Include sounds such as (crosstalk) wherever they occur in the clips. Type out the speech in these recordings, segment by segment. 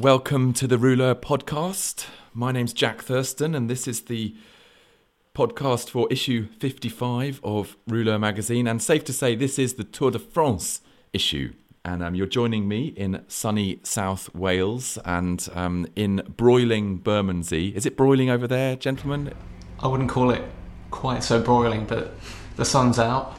Welcome to the Rouleur podcast. My name's Jack Thurston, and this is the podcast for issue 55 of Rouleur magazine. And safe to say, this is the Tour de France issue. And um, you're joining me in sunny South Wales and um, in broiling Bermondsey. Is it broiling over there, gentlemen? I wouldn't call it quite so broiling, but the sun's out.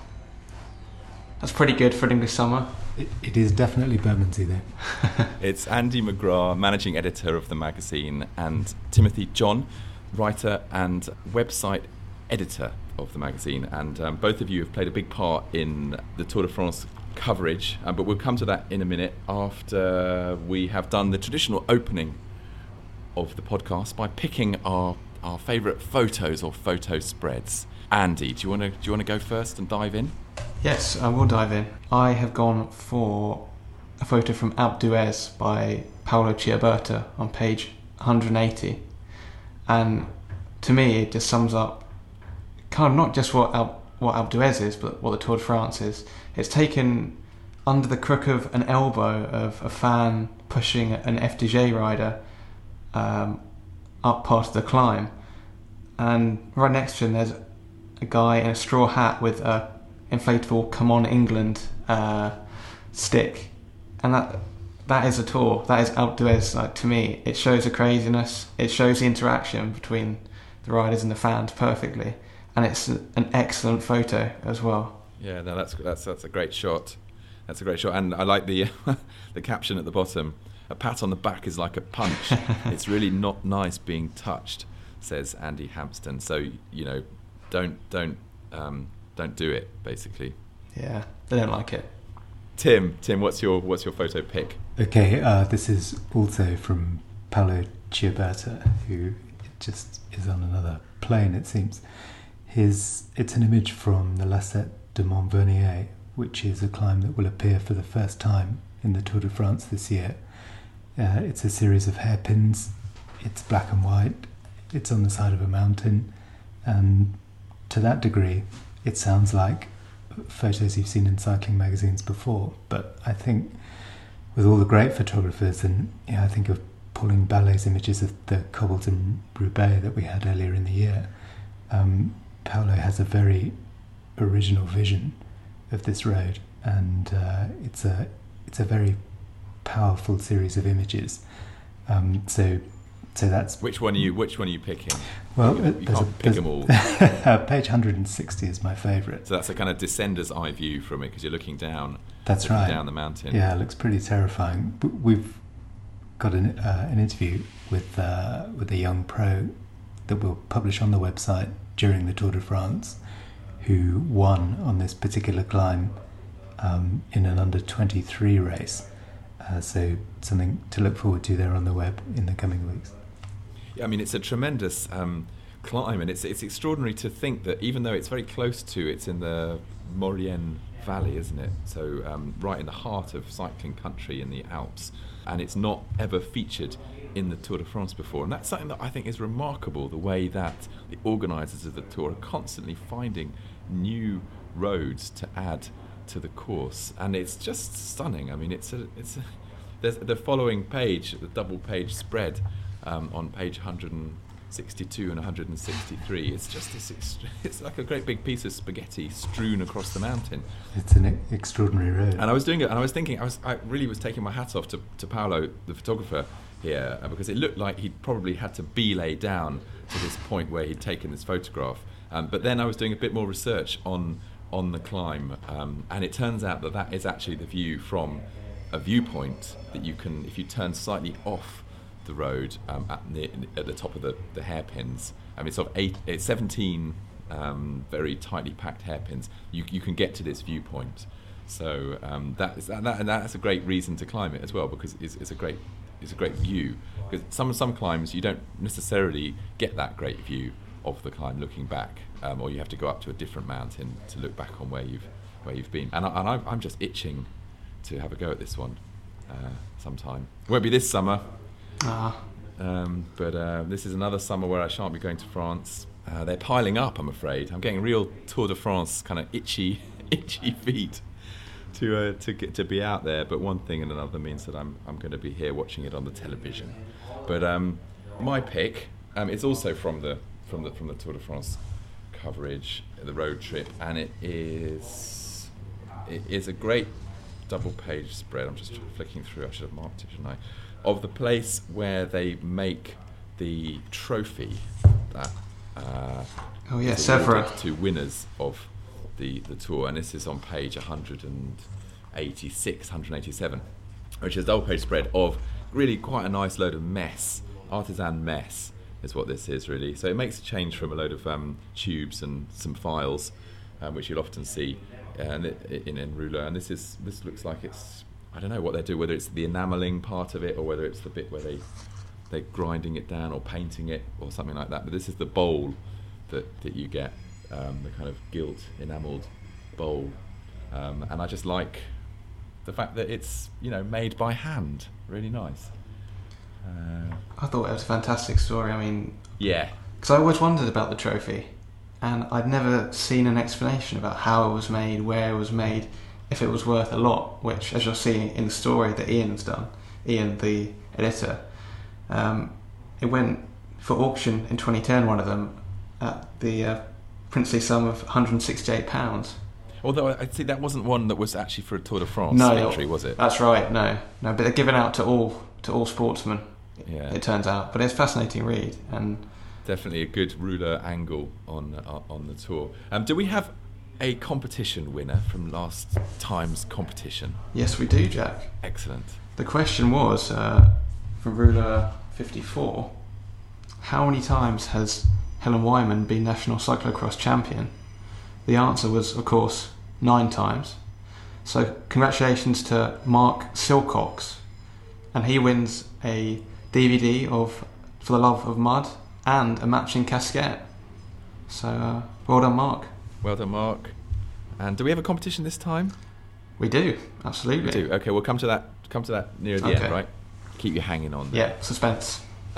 That's pretty good for an English summer. It, it is definitely Bermondsey there. (laughs) It's Andy McGrath, managing editor of the magazine, and Timothy John, writer and website editor of the magazine. And um, both of you have played a big part in the Tour de France coverage, uh, but we'll come to that in a minute after we have done the traditional opening of the podcast by picking our, our favourite photos or photo spreads. Andy, do you want to do you want to go first and dive in? Yes, I will dive in. I have gone for a photo from Alpe d'Huez by Paolo Ciaberta on page 180. And to me, it just sums up kind of not just what Alpe, what Alpe d'Huez is, but what the Tour de France is. It's taken under the crook of an elbow of a fan pushing an FDJ rider um, up part of the climb. And right next to him, there's a guy in a straw hat with a inflatable "Come on England" uh, stick, and that that is a tour. That is d'Huez. Like to me, it shows the craziness. It shows the interaction between the riders and the fans perfectly, and it's an excellent photo as well. Yeah, no, that's that's that's a great shot. That's a great shot, and I like the (laughs) the caption at the bottom. A pat on the back is like a punch. (laughs) it's really not nice being touched, says Andy Hampsten. So you know, don't don't um, don't do it. Basically, Yeah, they don't like it. Tim, Tim, what's your what's your photo pick? Okay, uh, this is also from Paolo Ciaberta, who just is on another plane, it seems. His It's an image from the Lacets de Montvernier, which is a climb that will appear for the first time in the Tour de France this year. Uh, it's a series of hairpins, it's black and white, it's on the side of a mountain, and to that degree, it sounds like photos you've seen in cycling magazines before. But I think with all the great photographers, and you know, I think of Pauline Ballet's images of the cobbles in Roubaix that we had earlier in the year, um, Paolo has a very original vision of this road, and uh, it's a it's a very powerful series of images. Um, so, so that's Which one are you Which one are you picking? Well. you, can't pick there's- them all. (laughs) page 160 is my favourite. So that's a kind of descender's eye view from it because you're looking down. That's looking right. Down the mountain. Yeah, it looks pretty terrifying. We've got an, uh, an interview with uh, with a young pro that we'll publish on the website during the Tour de France, who won on this particular climb um, in an under 23 race. Uh, so something to look forward to there on the web in the coming weeks. I mean, it's a tremendous um, climb, and it's it's extraordinary to think that even though it's very close to, it's in the Maurienne Valley, isn't it? So um, right in the heart of cycling country in the Alps, and it's not ever featured in the Tour de France before, and that's something that I think is remarkable. The way that the organisers of the tour are constantly finding new roads to add to the course, and it's just stunning. I mean, it's a it's a, there's the following page, the double page spread um, on page 162 and 163. It's just this, (laughs) it's like a great big piece of spaghetti strewn across the mountain. It's an e- extraordinary road. And I was doing it, and I was thinking, I was, I really was taking my hat off to, to Paolo, the photographer here, uh, because it looked like he'd probably had to belay down to this point where he'd taken this photograph. Um, but then I was doing a bit more research on on the climb, um, and it turns out that that is actually the view from a viewpoint that you can, if you turn slightly off the road um, at, near, at the top of the, the hairpins. I mean, it's of eight, it's 17 um, very tightly packed hairpins. You, you can get to this viewpoint. So um, that is, that, and that's a great reason to climb it as well because it's, it's a great it's a great view. Because some some climbs you don't necessarily get that great view of the climb looking back, um, or you have to go up to a different mountain to look back on where you've where you've been. And, I, I'm just itching to have a go at this one uh, sometime. Won't be this summer, Ah, um, but uh, this is another summer where I shan't be going to France. Uh, they're piling up, I'm afraid. I'm getting real Tour de France kind of itchy, (laughs) itchy feet to uh, to get to be out there. But one thing and another means that I'm I'm going to be here watching it on the television. But um, my pick um, is also from the from the from the Tour de France coverage, the road trip, and it is it is a great double page spread. I'm just flicking through. I should have marked it, shouldn't I? Of the place where they make the trophy that uh, oh yeah, Sevres. to winners of the the tour, and this is on page 186, 187, which is a double page spread of really quite a nice load of mess, artisan mess is what this is really. So it makes a change from a load of um, tubes and some files, um, which you'll often see uh, it, in in Rouleur. And this is this looks like it's I don't know what they do, whether it's the enameling part of it or whether it's the bit where they they're grinding it down or painting it or something like that. But this is the bowl that, that you get, um, the kind of gilt enamelled bowl. Um, and I just like the fact that it's you know made by hand. Really nice. Uh, I thought it was a fantastic story. I mean, yeah, because I always wondered about the trophy, and I'd never seen an explanation about how it was made, where it was made, if it was worth a lot. Which, as you'll see in the story that Ian's done, Ian, the editor, um, it went for auction in 2010. One of them at the uh, princely sum of 168 pounds. Although I- I'd say that wasn't one that was actually for a Tour de France No, victory, was it? That's right. No, no, but they're given out to all to all sportsmen. Yeah. It turns out, but it's a fascinating read, and Definitely a good Rouleur angle on uh, on the tour. Um, do we have a competition winner from last time's competition? yes, we do, Jack. Excellent. The question was uh, from Rouleur 54 How many times has Helen Wyman been national cyclocross champion? The answer was, of course, nine times. So, congratulations to Mark Silcox, and he wins a DVD of For the Love of Mud and a matching casquette. So, uh, well done, Mark. Well done, Mark. And do we have a competition this time? We do, absolutely. We do. Okay, we'll come to that. Come to that near the Okay. end, right? Keep you hanging on. there. Yeah, suspense. (laughs)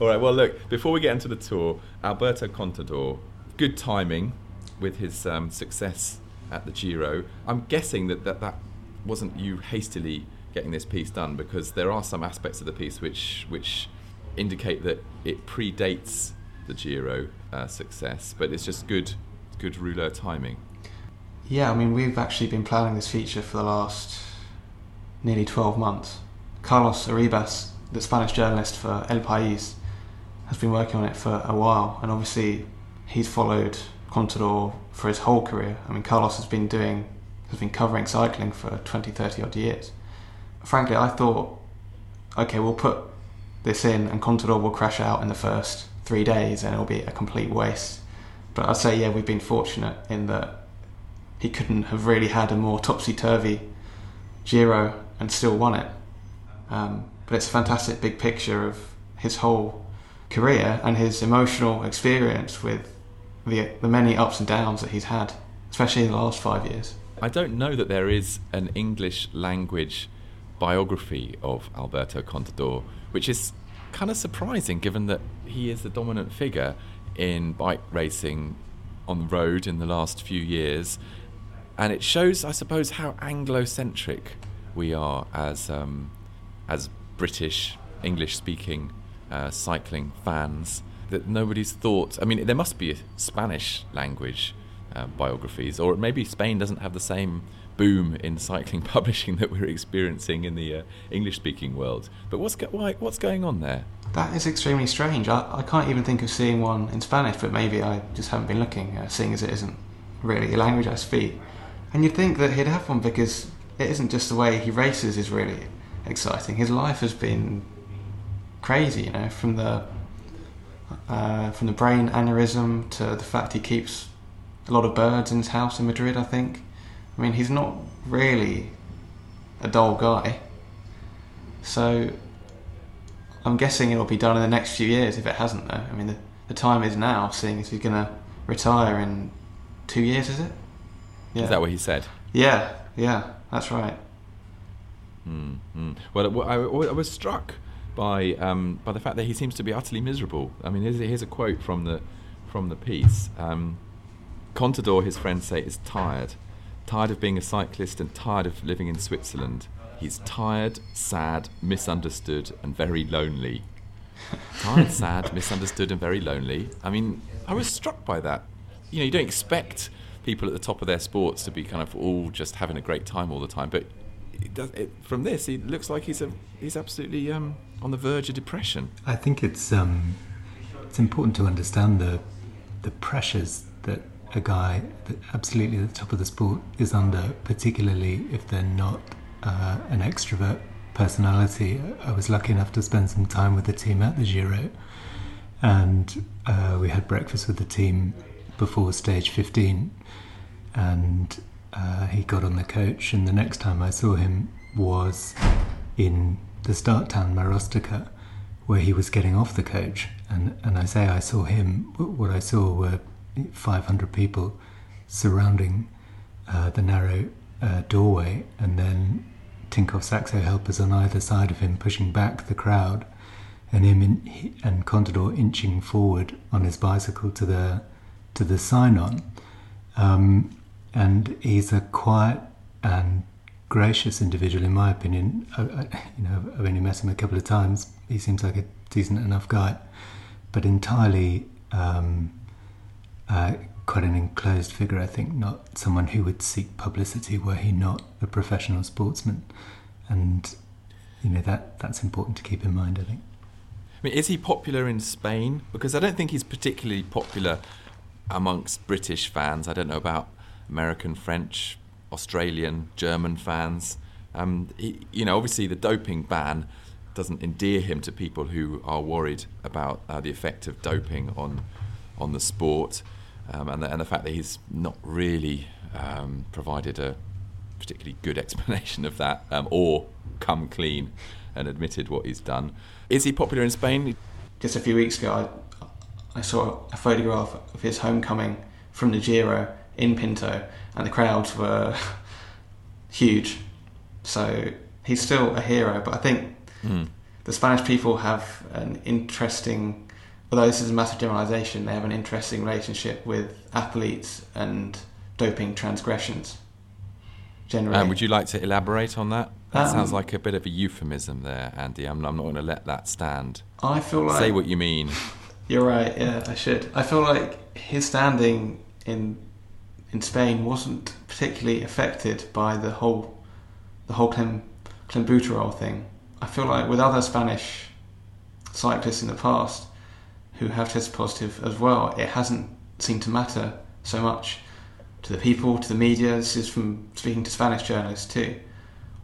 All right. Well, look. Before we get into the tour, Alberto Contador, good timing with his um, success at the Giro. I'm guessing that, that that wasn't you hastily getting this piece done because there are some aspects of the piece which which indicate that it predates the Giro uh, success, but it's just good good Rouleur timing. Yeah, I mean, we've actually been planning this feature for the last nearly 12 months. Carlos Arribas, the Spanish journalist for El País, has been working on it for a while, and obviously he's followed Contador for his whole career. I mean, Carlos has been doing, has been covering cycling for 20, 30 odd years. Frankly, I thought, okay, we'll put this in, and Contador will crash out in the first three days, and it'll be a complete waste. But I'd say, yeah, we've been fortunate in that he couldn't have really had a more topsy turvy Giro and still won it. Um, but it's a fantastic big picture of his whole career and his emotional experience with the, the many ups and downs that he's had, especially in the last five years. I don't know that there is an English language biography of Alberto Contador, which is kind of surprising given that he is the dominant figure in bike racing on the road in the last few years. And it shows, I suppose, how Anglo-centric we are as um, as British English-speaking uh, cycling fans that nobody's thought. I mean, there must be Spanish language uh, biographies, or maybe Spain doesn't have the same boom in cycling (laughs) publishing that we're experiencing in the uh, English-speaking world. But what's go- why, what's going on there? That is extremely strange. I, I can't even think of seeing one in Spanish, but maybe I just haven't been looking, uh, seeing as it isn't really a language I speak. And you'd think that he'd have one because it isn't just the way he races is really exciting. His life has been crazy, you know, from the uh, from the brain aneurysm to the fact he keeps a lot of birds in his house in Madrid. I think. I mean, he's not really a dull guy. So I'm guessing it'll be done in the next few years. If it hasn't, though, I mean, the, the time is now, seeing as he's going to retire in two years. Is it? Yeah. Is that what he said? Yeah, yeah, that's right. Mm-hmm. Well, I, I, was struck by um, by the fact that he seems to be utterly miserable. I mean, here's, here's a quote from the from the piece. Um, Contador, his friends say, is tired, tired of being a cyclist and tired of living in Switzerland. He's tired, sad, misunderstood, and very lonely. tired, (laughs) sad, misunderstood, and very lonely. I mean, I was struck by that. You know, you don't expect people at the top of their sports to be kind of all just having a great time all the time, but it does, it, from this, he looks like he's a, he's absolutely um, on the verge of depression. I think it's um, it's important to understand the the pressures that a guy that absolutely at the top of the sport is under, particularly if they're not uh, an extrovert personality. I was lucky enough to spend some time with the team at the Giro, and uh, we had breakfast with the team before stage 15, and uh, he got on the coach. And the next time I saw him was in the start town Marostica, where he was getting off the coach. And, and I say I saw him, what I saw were 500 people surrounding uh, the narrow uh, doorway, and then Tinkoff Saxo helpers on either side of him pushing back the crowd, and him in, and Contador inching forward on his bicycle to the to the sign on. Um, and he's a quiet and gracious individual, in my opinion. I, I, you know, I've only met him a couple of times. He seems like a decent enough guy, but entirely um, uh, quite an enclosed figure. I think not someone who would seek publicity were he not a professional sportsman, and you know that that's important to keep in mind. I think. I mean, is he popular in Spain? Because I don't think he's particularly popular amongst British fans. I don't know about American, French, Australian, German fans. Um, he, you know, obviously the doping ban doesn't endear him to people who are worried about uh, the effect of doping on on the sport, um, and, the, and the fact that he's not really um, provided a particularly good (laughs) explanation of that, um, or come clean and admitted what he's done. Is he popular in Spain? Just a few weeks ago, I, I saw a photograph of his homecoming from the Giro in Pinto, and the crowds were (laughs) huge. So he's still a hero, but I think mm. the Spanish people have an interesting, although this is a massive generalisation, they have an interesting relationship with athletes and doping transgressions. Generally, um, would you like to elaborate on that? That um, sounds like a bit of a euphemism there, Andy. I'm, I'm not going to let that stand. I feel like say what you mean. (laughs) You're right. Yeah, I should. I feel like his standing in in Spain wasn't particularly affected by the whole the whole clem, clenbuterol thing. I feel like with other Spanish cyclists in the past who have tested positive as well, it hasn't seemed to matter so much to the people, to the media. This is from speaking to Spanish journalists too.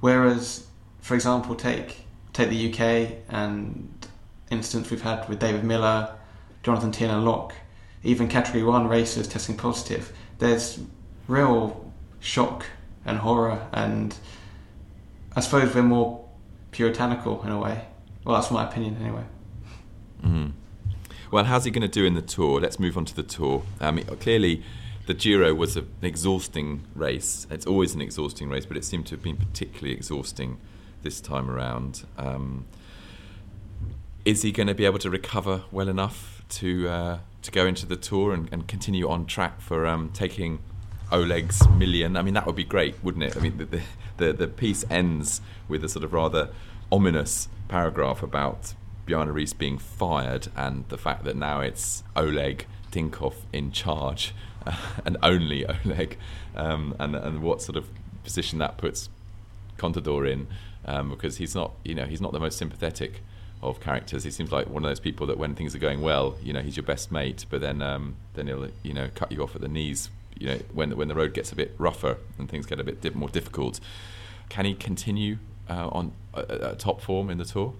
Whereas, for example, take take the UK and instance we've had with David Millar, Jonathan Tiernan-Locke, even category one racers testing positive there's real shock and horror, and I suppose we're more puritanical in a way. Well, that's my opinion anyway. Mm-hmm. Well, how's he going to do in the tour? Let's move on to the tour. Um, clearly, the Giro was an exhausting race. It's always an exhausting race, but it seemed to have been particularly exhausting this time around. Um, is he going to be able to recover well enough to uh, to go into the tour and, and continue on track for um, taking Oleg's million. I mean, that would be great, wouldn't it? I mean, the, the, the piece ends with a sort of rather ominous paragraph about Bjarne Riis being fired and the fact that now it's Oleg Tinkoff in charge uh, (laughs) and only Oleg, um, and and what sort of position that puts Contador in, um, because he's not you know he's not the most sympathetic of characters. He seems like one of those people that when things are going well, you know, he's your best mate, but then um, then he'll you know cut you off at the knees. You know, when when the road gets a bit rougher and things get a bit more difficult, can he continue uh, on uh, top form in the tour?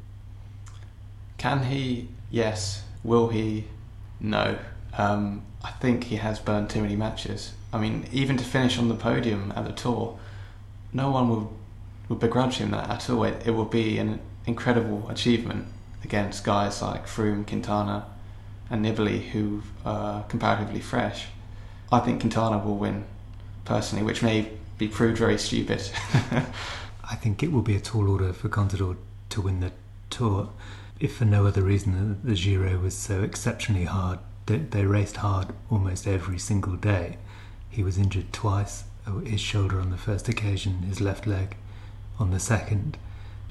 Can he? Yes. Will he? No. Um, I think he has burned too many matches. I mean, even to finish on the podium at the tour, no one would would begrudge him that at all. It, it would be an incredible achievement against guys like Froome, Quintana, and Nibali, who are comparatively fresh. I think Quintana will win, personally, which may be proved very stupid. (laughs) I think it will be a tall order for Contador to win the Tour, if for no other reason the Giro was so exceptionally hard. They, they raced hard almost every single day. He was injured twice, oh, his shoulder on the first occasion, his left leg on the second.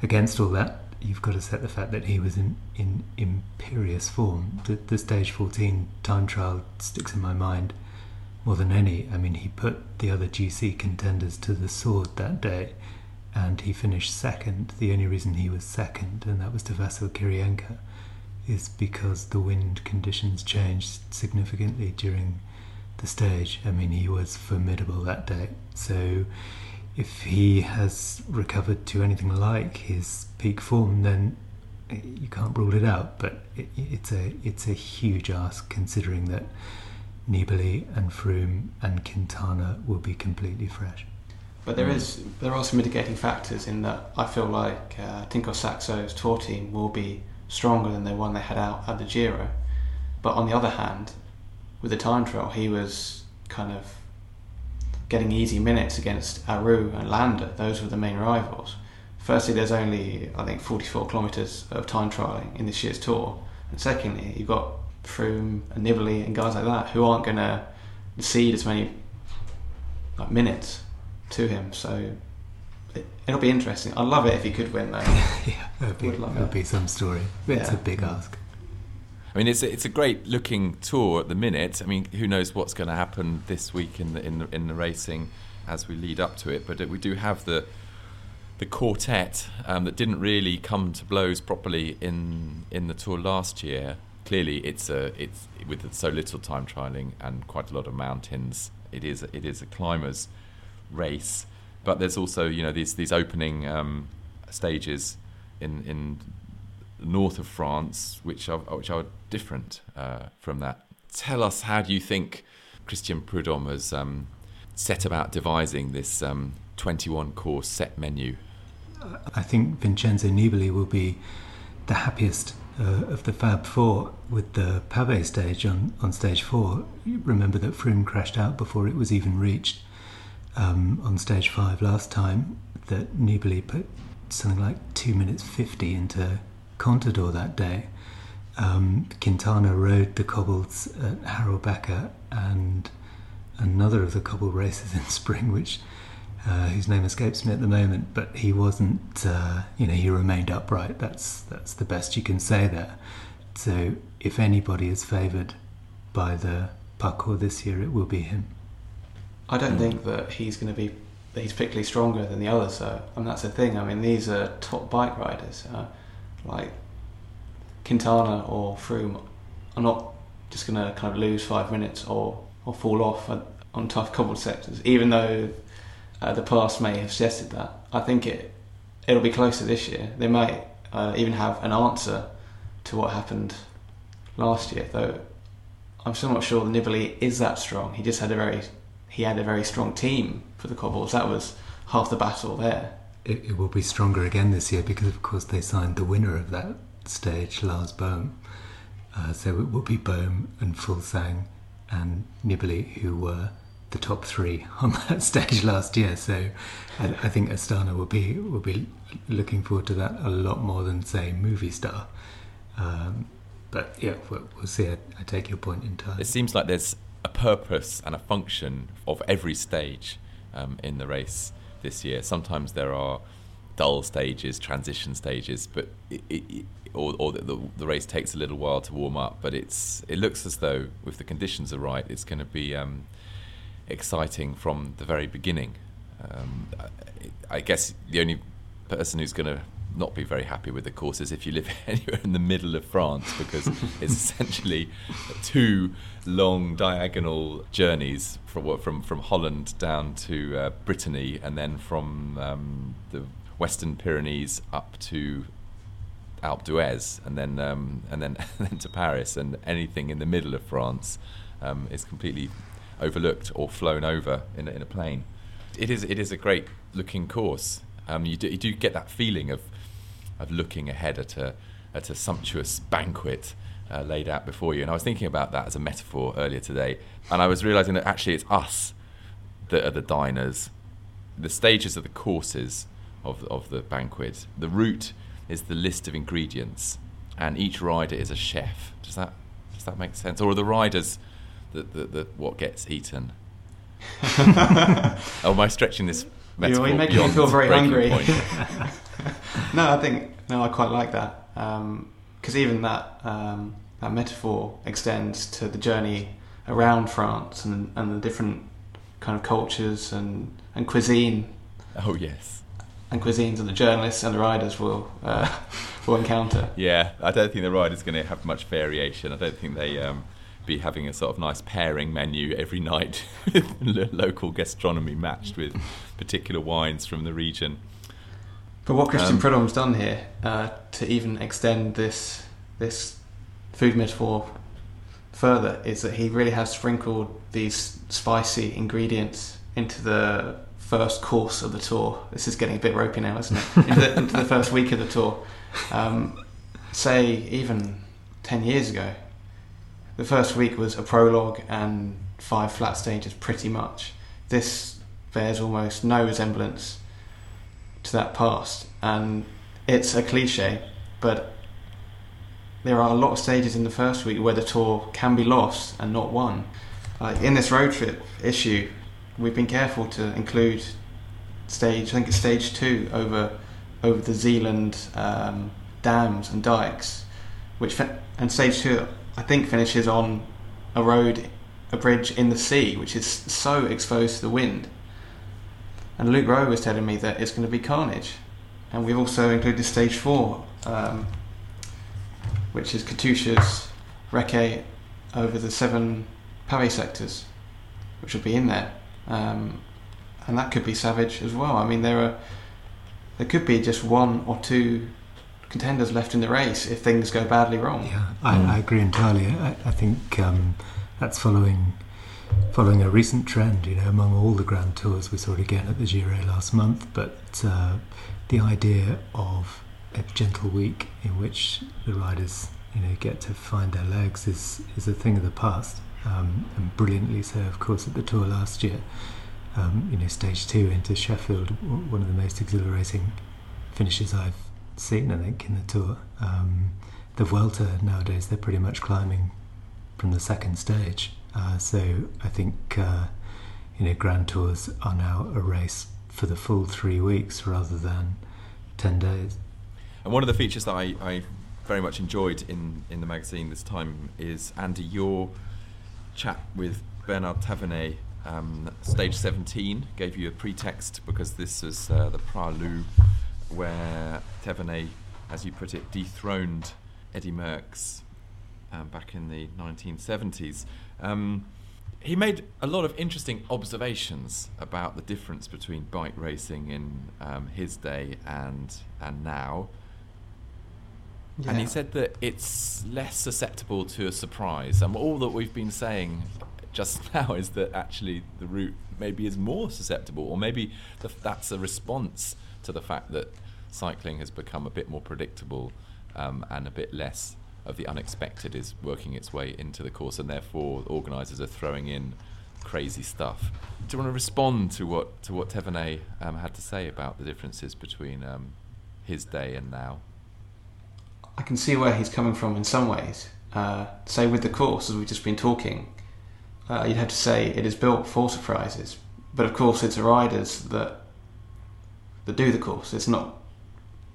Against all that, you've got to set the fact that he was in, in imperious form. The, the stage 14 time trial sticks in my mind more than any. I mean, he put the other GC contenders to the sword that day, and he finished second. The only reason he was second, and that was to Vasil Kiryienka, is because the wind conditions changed significantly during the stage. I mean, he was formidable that day. So, if he has recovered to anything like his peak form, then you can't rule it out. But it, it's a it's a huge ask considering that Nibali and Froome and Quintana will be completely fresh. But there is there are some mitigating factors in that I feel like uh, Tinkoff Saxo's tour team will be stronger than the one they had out at the Giro. But on the other hand, with the time trial, he was kind of getting easy minutes against Aru and Landa. Those were the main rivals. Firstly, there's only I think 44 kilometres of time trialing in this year's tour, and secondly, you've got Froome and Nibali and guys like that who aren't going to cede as many like, minutes to him. So it, will be interesting. I'd love it if he could win, though. (laughs) yeah, it'll be, it'll be some story. It's yeah. a big ask. I mean, it's a, it's a great looking tour at the minute. I mean, who knows what's going to happen this week in the in the in the racing as we lead up to it. But we do have the the quartet um, that didn't really come to blows properly in in the tour last year. Clearly, it's a it's with so little time trialing and quite a lot of mountains. It is a, it is a climbers race, but there's also you know these these opening um, stages in in north of France, which are which are different uh, from that. Tell us how do you think Christian Prudhomme has um, set about devising this um, 21 course set menu? I think Vincenzo Nibali will be the happiest uh, of the Fab Four with the Pavé stage on, on stage four. Remember that Froome crashed out before it was even reached um, on stage five last time. That Nibali put something like two minutes fifty into Contador that day. Um, Quintana rode the cobbles at Harelbeke and another of the cobble races in (laughs) spring, which uh, whose name escapes me at the moment, but he wasn't. Uh, you know, he remained upright. That's that's the best you can say there. So, if anybody is favoured by the parcours this year, it will be him. I don't think that he's going to be. He's particularly stronger than the others, though. And that's the thing. I mean, these are top bike riders. Uh, like Quintana or Froome are not just going to kind of lose five minutes or, or fall off on tough (laughs) cobbled sectors, even though uh, the past may have suggested that. I think it it'll be closer this year. They might uh, even have an answer to what happened last year, though. I'm still not sure the Nibali is that strong. He just had a very he had a very strong team for the cobbles. That was half the battle there it, it, will be stronger again this year because, of course, they signed the winner of that stage, Lars Boom. Uh, so it will be Boom and Fuglsang and Nibali who were the top three (laughs) on that stage last year. So I, I, think Astana will be will be looking forward to that a lot more than say Movistar. Um, but yeah, we'll, we'll see. I, I, take your point entirely. It seems like there's a purpose and a function of every stage um, in the race this year. Sometimes there are dull stages, transition stages, but it, it, or, or the, the, race takes a little while to warm up. But it's it looks as though, if the conditions are right, it's going to be um, exciting from the very beginning. Um, I, I guess the only person who's going to not be very happy with the courses if you live (laughs) anywhere in the middle of France because (laughs) it's essentially two long diagonal journeys from from from Holland down to uh, Brittany and then from um, the Western Pyrenees up to Alpe d'Huez and then um, and then (laughs) and then to Paris and anything in the middle of France um, is completely overlooked or flown over in a, in a plane. It is it is a great looking course. Um, you, do, you do get that feeling of of looking ahead at a at a sumptuous banquet uh, laid out before you. And I was thinking about that as a metaphor earlier today, and I was realizing that actually it's us that are the diners. The stages are the courses of of the banquet. The route is the list of ingredients, and each rider is a chef. Does that does that make sense? Or are the riders the, the, the what gets eaten? oh, (laughs) am I stretching this metaphor? You're making me feel very hungry. (laughs) (laughs) no, I think no, I quite like that because um, even that um, that metaphor extends to the journey around France and and the different kind of cultures and and cuisine. Oh yes. And cuisines that the journalists and the riders will uh, (laughs) will encounter. Yeah, I don't think the riders going to have much variation. I don't think they. Um, be having a sort of nice pairing menu every (laughs) night with local gastronomy matched with particular wines from the region. But what Christian um, Prudhomme's done here uh, to even extend this this food metaphor further is that he really has sprinkled these spicy ingredients into the first course of the tour. This is getting a bit ropey now, isn't it? (laughs) into, the, into the first week of the tour. Um, say even ten years ago, the first week was a prologue and five flat stages, pretty much. This bears almost no resemblance to that past, and it's a cliche, but there are a lot of stages in the first week where the tour can be lost and not won. Like in this road trip issue, we've been careful to include stage. I think it's stage two over over the Zeeland um, dams and dikes, which and stage two I think finishes on a road, a bridge in the sea, which is so exposed to the wind. And Luke Rowe was telling me that it's going to be carnage. And we've also included stage four, um, which is Katusha's recce over the seven Pavé sectors, which will be in there. Um, and that could be savage as well. I mean, there are there could be just one or two contenders left in the race if things go badly wrong. Yeah, I, I agree entirely. I, I think um, that's following following a recent trend. You know, among all the Grand Tours, we saw it again at the Giro last month. But uh, the idea of a gentle week in which the riders, you know, get to find their legs is is a thing of the past, um, and brilliantly so, of course, at the Tour last year. Um, you know, stage two into Sheffield, one of the most exhilarating finishes I've seen, I think, in the tour. Um, the Vuelta nowadays, they're pretty much climbing from the second stage. Uh, so I think, uh, you know, Grand Tours are now a race for the full three weeks rather than 10 days. And one of the features that I, I very much enjoyed in, in the magazine this time is Andy, your chat with Bernard Thévenet um, stage 17 gave you a pretext because this was uh, the Praslin where Thévenet, as you put it, dethroned Eddie Merckx um, back in the 1970s. Um, he made a lot of interesting observations about the difference between bike racing in um, his day and and now. Yeah. And he said that it's less susceptible to a surprise. And all that we've been saying just (laughs) now is that actually the route maybe is more susceptible, or maybe the, that's a response to the fact that cycling has become a bit more predictable um, and a bit less of the unexpected is working its way into the course, and therefore organisers are throwing in crazy stuff. Do you want to respond to what to what Thévenet um, had to say about the differences between um, his day and now? I can see where he's coming from in some ways. Uh, say with the course, as we've just been talking, uh, you'd have to say it is built for surprises. But of course, it's the riders that that do the course. It's not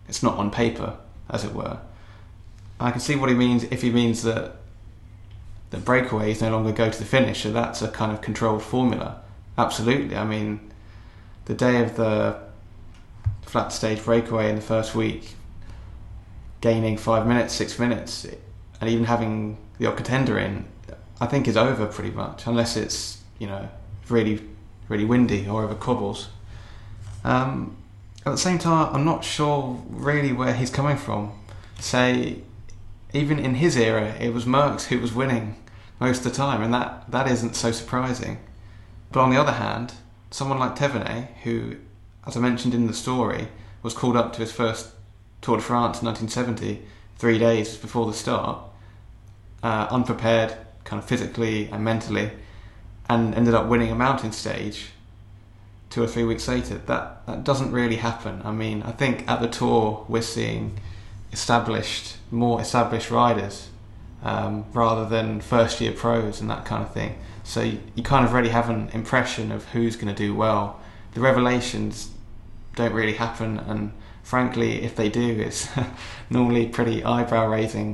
it's not on paper, as it were. I can see what he means if he means that the breakaways no longer go to the finish, so that's a kind of controlled formula. Absolutely. I mean, the day of the flat stage breakaway in the first week, gaining five minutes, six minutes, and even having the odd contender in, I think is over pretty much, unless it's you know really really windy or over cobbles. Um, at the same time, I'm not sure really where he's coming from. Say, even in his era, it was Merckx who was winning most of the time, and that, that isn't so surprising. But on the other hand, someone like Thévenet, who, as I mentioned in the story, was called up to his first Tour de France in 1970, three days before the start, uh, unprepared, kind of physically and mentally, and ended up winning a mountain stage two or three weeks later. That that doesn't really happen. I mean, I think at the tour we're seeing established, more established riders um, rather than first year pros and that kind of thing. So you, you kind of already have an impression of who's going to do well. The revelations don't really happen, and frankly, if they do, it's (laughs) normally pretty eyebrow raising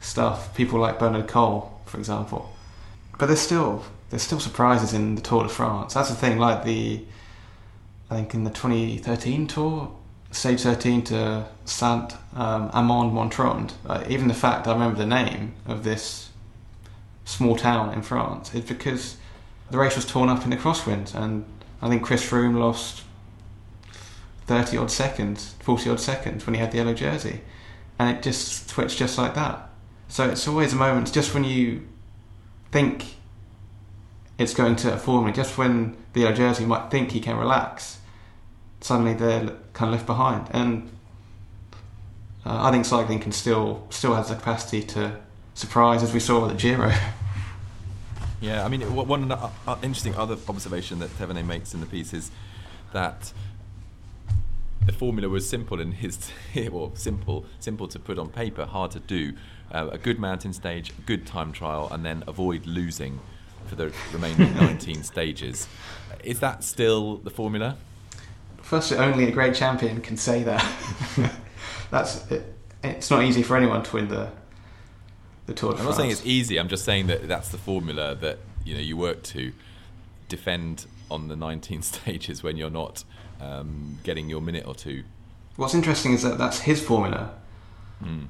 stuff. People like Bernhard Kohl, for example. But there's still there's still surprises in the Tour de France. That's the thing. Like the I think in the 2013 Tour, stage 13 to Saint um, Amand Montrond. Uh, even the fact I remember the name of this small town in France is because the race was torn up in the crosswinds, and I think Chris Froome lost 30 odd seconds, 40 odd seconds when he had the yellow jersey, and it just switched just like that. So it's always a moment just when you think it's going to a formula, just when the yellow jersey might think he can relax, suddenly they're kind of left behind. And uh, I think cycling can still still has the capacity to surprise, as we saw with the Giro. (laughs) Yeah, I mean, one uh, uh, interesting other observation that Thévenet makes in the piece is that the formula was simple in his, (laughs) well, simple, simple to put on paper, hard to do. Uh, a good mountain stage, good time trial, and then avoid losing for the remaining (laughs) 19 stages. Is that still the formula? Firstly, only a great champion can say that. (laughs) That's it, it's not easy for anyone to win the the Tour. I'm not saying it's easy. I'm just saying that that's the formula that you know you work to defend on the 19 (laughs) stages when you're not um, getting your minute or two. What's interesting is that that's his formula. Mm.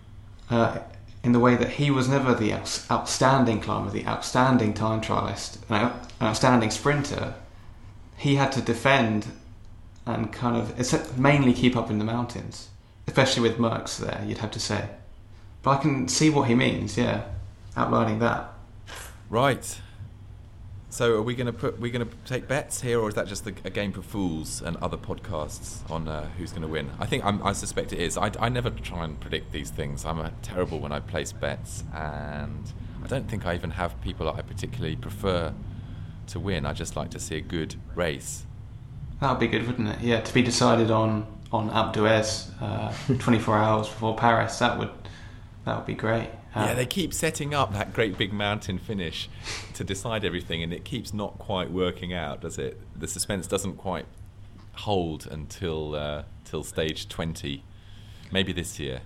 Uh, in the way that he was never the outstanding climber, the outstanding time trialist, an outstanding sprinter. He had to defend and kind of except mainly keep up in the mountains, especially with Merckx there, you'd have to say. But I can see what he means, yeah, outlining that. Right. So are we going to put we going to take bets here, or is that just a, a game for fools and other podcasts on uh, who's going to win? I think I'm, i suspect it is. I, I never try and predict these things. I'm terrible when I place bets, and I don't think I even have people that I particularly prefer to win. I just like to see a good race. That would be good, wouldn't it? Yeah, to be decided on on Alpe d'Huez, uh, (laughs) 24 hours before Paris. That would that would be great. Yeah, they keep setting up that great big mountain finish to decide everything, and it keeps not quite working out, does it? The suspense doesn't quite hold until uh, till stage 20, maybe this year.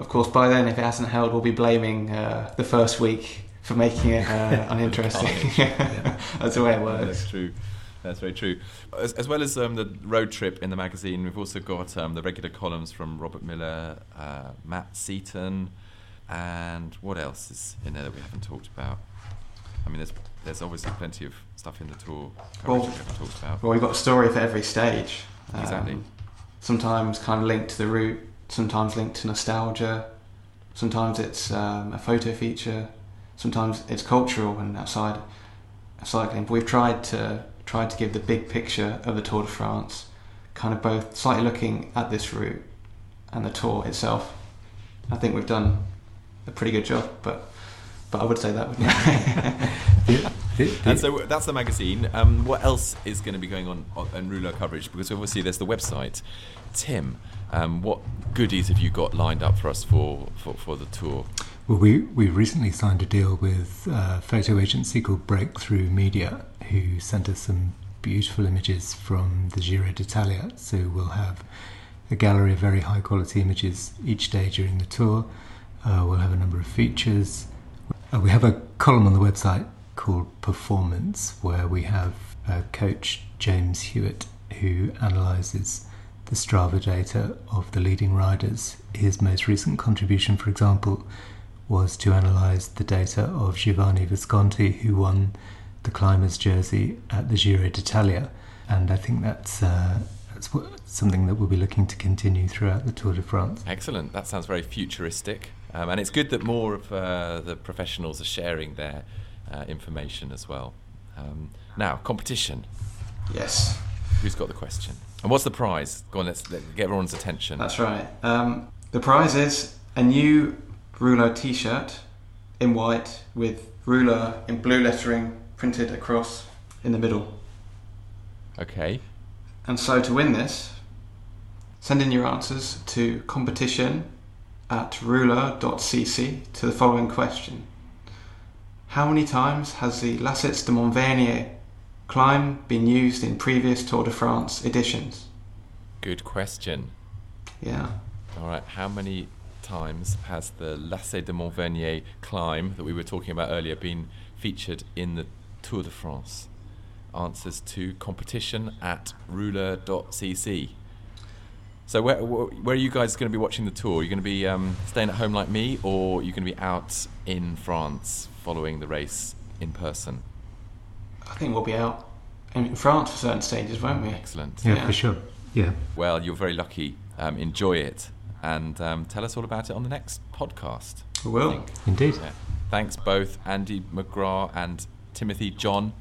Of course, by then, if it hasn't held, we'll be blaming uh, the first week for making it uh, (laughs) uninteresting. (laughs) That's the way it works. That's true. That's very true. As, as well as um, the road trip in the magazine, we've also got um, the regular columns from Robert Millar, uh, Matt Seaton, and what else is in there that we haven't talked about? I mean, there's there's obviously plenty of stuff in the tour well, we haven't talked about. Well, we've got a story for every stage. Um, exactly. Sometimes kind of linked to the route, sometimes linked to nostalgia, sometimes it's um, a photo feature, sometimes it's cultural and outside cycling. But we've tried to tried to give the big picture of the Tour de France, kind of both slightly looking at this route and the tour itself. I think we've done a pretty good job, but but I would say that. (laughs) and so that's the magazine. Um, what else is going to be going on in Rouleur coverage? Because obviously there's the website. Tim, um, what goodies have you got lined up for us for, for, for the tour? Well, we, we recently signed a deal with a photo agency called Breakthrough Media, who sent us some beautiful images from the Giro d'Italia. So we'll have a gallery of very high quality images each day during the tour. Uh, we'll have a number of features. Uh, we have a column on the website called Performance, where we have uh, coach James Hewitt who analyses the Strava data of the leading riders. His most recent contribution, for example, was to analyse the data of Giovanni Visconti, who won the climber's jersey at the Giro d'Italia. And I think that's, uh, that's what, something that we'll be looking to continue throughout the Tour de France. Excellent. That sounds very futuristic. Um, and it's good that more of uh, the professionals are sharing their uh, information as well. Um, now, competition. Yes, Who's got the question? And what's the prize? Go on, let's, let's get everyone's attention. that's right. Um, the prize is a new Rouleur T-shirt in white with Rouleur in blue lettering printed across in the middle. Okay. And so to win this, send in your answers to competition at rouleur.cc to the following question. How many times has the Lacets de Montvernier climb been used in previous Tour de France editions? Good question. Yeah. All right. How many times has the Lacets de Montvernier climb that we were talking about earlier been featured in the Tour de France? Answers to competition at rouleur.cc. So where, where where are you guys going to be watching the tour? You're you going to be um, staying at home like me, or you're you going to be out in France following the race in person? I think we'll be out in France for certain stages, won't we? Excellent. Yeah, Yeah. for sure. Yeah. Well, you're very lucky. Um, enjoy it, and um, tell us all about it on the next podcast. We will. Indeed. Yeah. Thanks both Andy McGrath and Timothy John.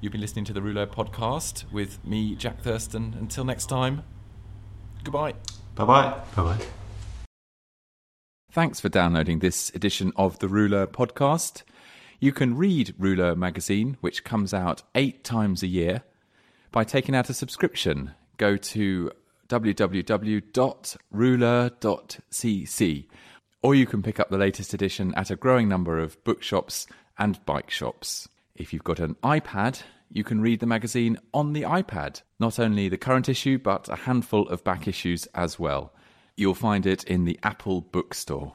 You've been listening to the Rouleur podcast with me, Jack Thurston. Until next time, goodbye. Bye bye. Bye bye. Thanks for downloading this edition of the Rouleur podcast. You can read Rouleur magazine, which comes out eight times a year, by taking out a subscription. Go to www.rouleur.cc, or you can pick up the latest edition at a growing number of bookshops and bike shops. If you've got an iPad, you can read the magazine on the iPad, not only the current issue, but a handful of back issues as well. You'll find it in the Apple Bookstore.